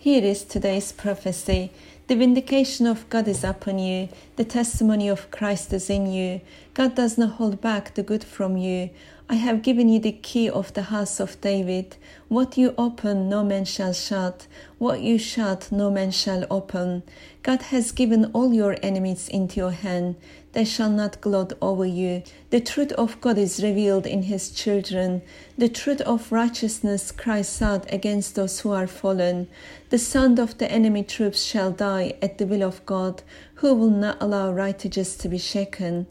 Here is today's prophecy. The vindication of God is upon you. The testimony of Christ is in you. God does not hold back the good from you. I have given you the key of the house of David. What you open, no man shall shut. What you shut, no man shall open. God has given all your enemies into your hand. They shall not gloat over you. The truth of God is revealed in his children. The truth of righteousness cries out against those who are fallen. The sound of the enemy troops shall die at the will of God, who will not allow righteousness to be shaken.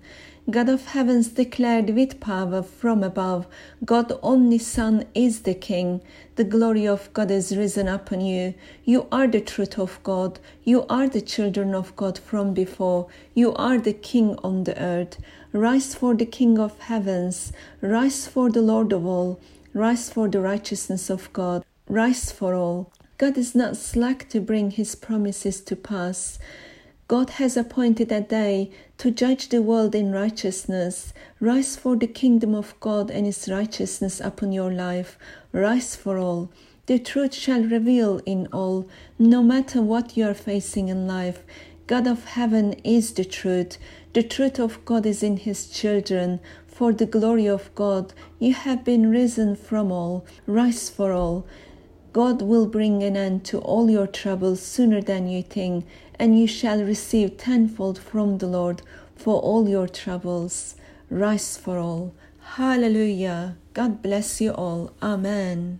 God of heavens declared with power from above, God only Son is the King. The glory of God is risen upon you. You are the truth of God. You are the children of God from before. You are the King on the earth. Rise for the King of heavens. Rise for the Lord of all. Rise for the righteousness of God. Rise for all. God is not slack to bring his promises to pass. God has appointed a day to judge the world in righteousness. Rise for the kingdom of God and its righteousness upon your life. Rise for all. The truth shall reveal in all, no matter what you are facing in life. God of heaven is the truth. The truth of God is in his children. For the glory of God, you have been risen from all. Rise for all. God will bring an end to all your troubles sooner than you think, and you shall receive tenfold from the Lord for all your troubles. Rise for all. Hallelujah. God bless you all. Amen.